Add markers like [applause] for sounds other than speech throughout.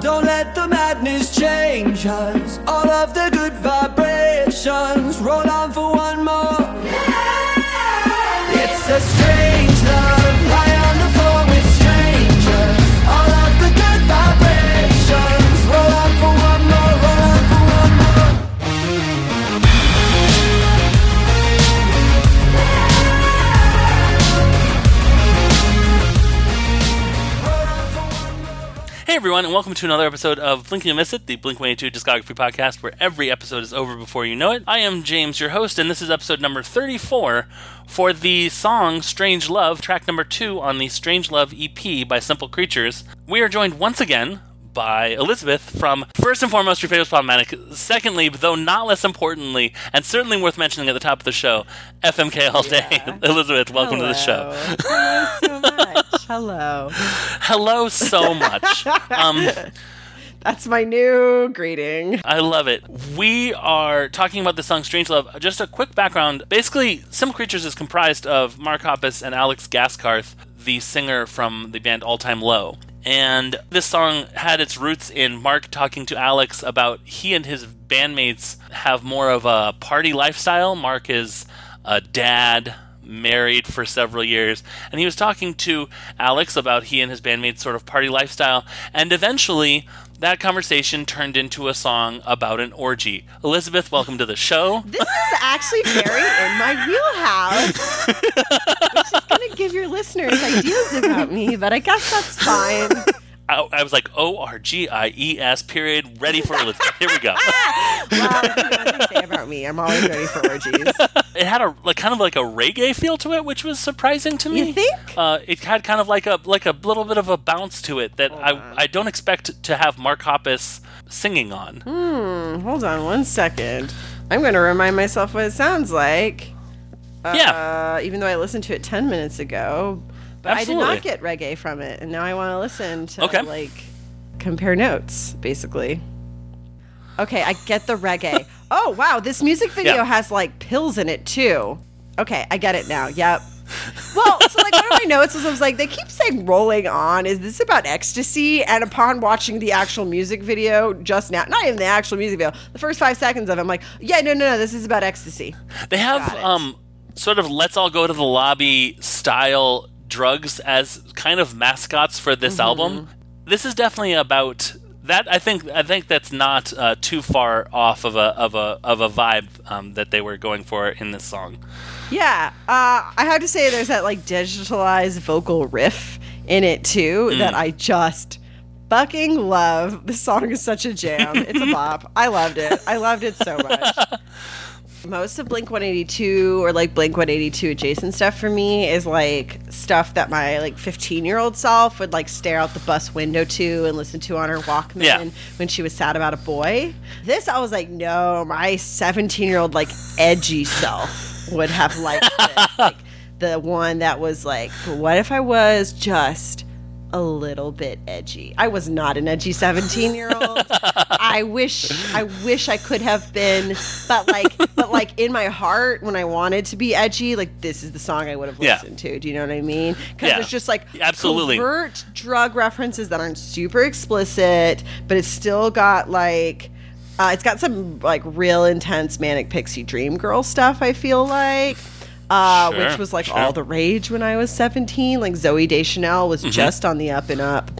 Don't let the madness change us. All of the good vibrations roll on for one more. It's a strange love, Hey everyone, and welcome to another episode of Blink and Miss It, the Blink 182 discography podcast, where every episode is over before you know it. I am James, your host, and this is episode number 34 for the song Strange Love, track number two on the Strange Love EP by Simple Creatures. We are joined once again by Elizabeth from first and foremost your favorite problematic. Secondly, though not less importantly, and certainly worth mentioning at the top of the show, FMK all day. [laughs] Elizabeth, welcome to the show. Hello so [laughs] much. Hello. Hello so much. [laughs] Um, That's my new greeting. I love it. We are talking about the song Strange Love. Just a quick background. Basically, Simple Creatures is comprised of Mark Hoppus and Alex Gaskarth, the singer from the band All Time Low. And this song had its roots in Mark talking to Alex about he and his bandmates have more of a party lifestyle. Mark is a dad, married for several years, and he was talking to Alex about he and his bandmates' sort of party lifestyle, and eventually that conversation turned into a song about an orgy. Elizabeth, welcome to the show. This is actually very in my wheelhouse, which is going to give your listeners ideas about me, but I guess that's fine. I, I was like O R G I E S period, ready for Elizabeth. [laughs] Here we go. Wow, you know what they say about me. I'm always ready for orgies. [laughs] It had a like kind of like a reggae feel to it, which was surprising to me. You think? Uh, it had kind of like a like a little bit of a bounce to it that I I don't expect to have Mark Hoppus singing on. Hmm, hold on one second. I'm going to remind myself what it sounds like. Yeah. Uh, even though I listened to it 10 minutes ago. But I did not get reggae from it, and now I want to listen to Okay. like compare notes, basically. Okay, I get the reggae. [laughs] oh wow, this music video Yeah. has like pills in it too. Okay, I get it now. Yep. Well, so like one of my notes was I was like, they keep saying rolling on. Is this about ecstasy? And upon watching the actual music video just now, not even the actual music video, the first five seconds of it, I'm like, yeah, no, no, no, this is about ecstasy. They have um sort of let's all go to the lobby style drugs as kind of mascots for this Mm-hmm. album. This is definitely about that. I think I think that's not uh, too far off of a of a of a vibe um, that they were going for in this song. Yeah, uh, I have to say there's that like digitalized vocal riff in it too Mm. that I just fucking love. The song is such a jam. It's a [laughs] bop. I loved it. I loved it so much. [laughs] Most of Blink 182 or like Blink 182 adjacent stuff for me is like stuff that my like 15 year old self would like stare out the bus window to and listen to on her Walkman Yeah. when she was sad about a boy. This, I was like, no, my 17 year old, like, edgy self would have liked this. [laughs] Like, the one that was like, what if I was just a little bit edgy? I was not an edgy 17 year old. [laughs] I wish, I wish I could have been, but like, but like in my heart, when I wanted to be edgy, like, this is the song I would have Yeah. listened to. Do you know what I mean? Because Yeah. there's just like, Absolutely. covert drug references that aren't super explicit, but it's still got like uh, it's got some like real intense manic pixie dream girl stuff. I feel like. Uh, Sure, which was like sure. all the rage when I was 17. Like Zooey Deschanel was just on the up and up.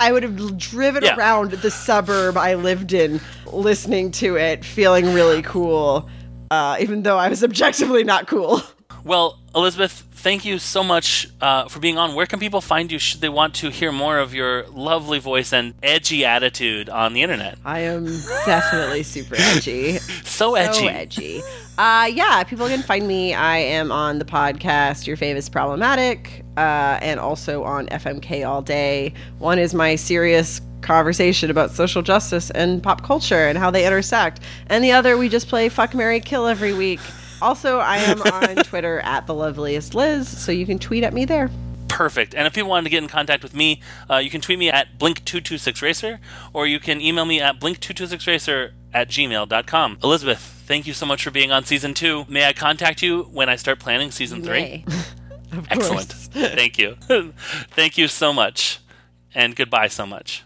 I would have driven Yeah. around the suburb I lived in listening to it, feeling really cool, uh, even though I was objectively not cool. Well, Elizabeth, thank you so much uh, for being on. Where can people find you should they want to hear more of your lovely voice and edgy attitude on the internet? I am definitely super edgy. [laughs] So edgy. So edgy. Uh, yeah, people can find me. I am on the podcast Your Fave is Problematic, uh, and also on FMK All Day. One is my serious conversation about social justice and pop culture and how they intersect. And the other, we just play Fuck Mary Kill every week. Also, I am on [laughs] Twitter at the loveliest Liz, so you can tweet at me there. Perfect. And if people wanted to get in contact with me, uh, you can tweet me at blink226racer, or you can email me at blink226racer at gmail.com. Elizabeth, thank you so much for being on season two. May I contact you when I start planning season three? [laughs] Excellent. Thank you. [laughs] Thank you so much. And goodbye so much.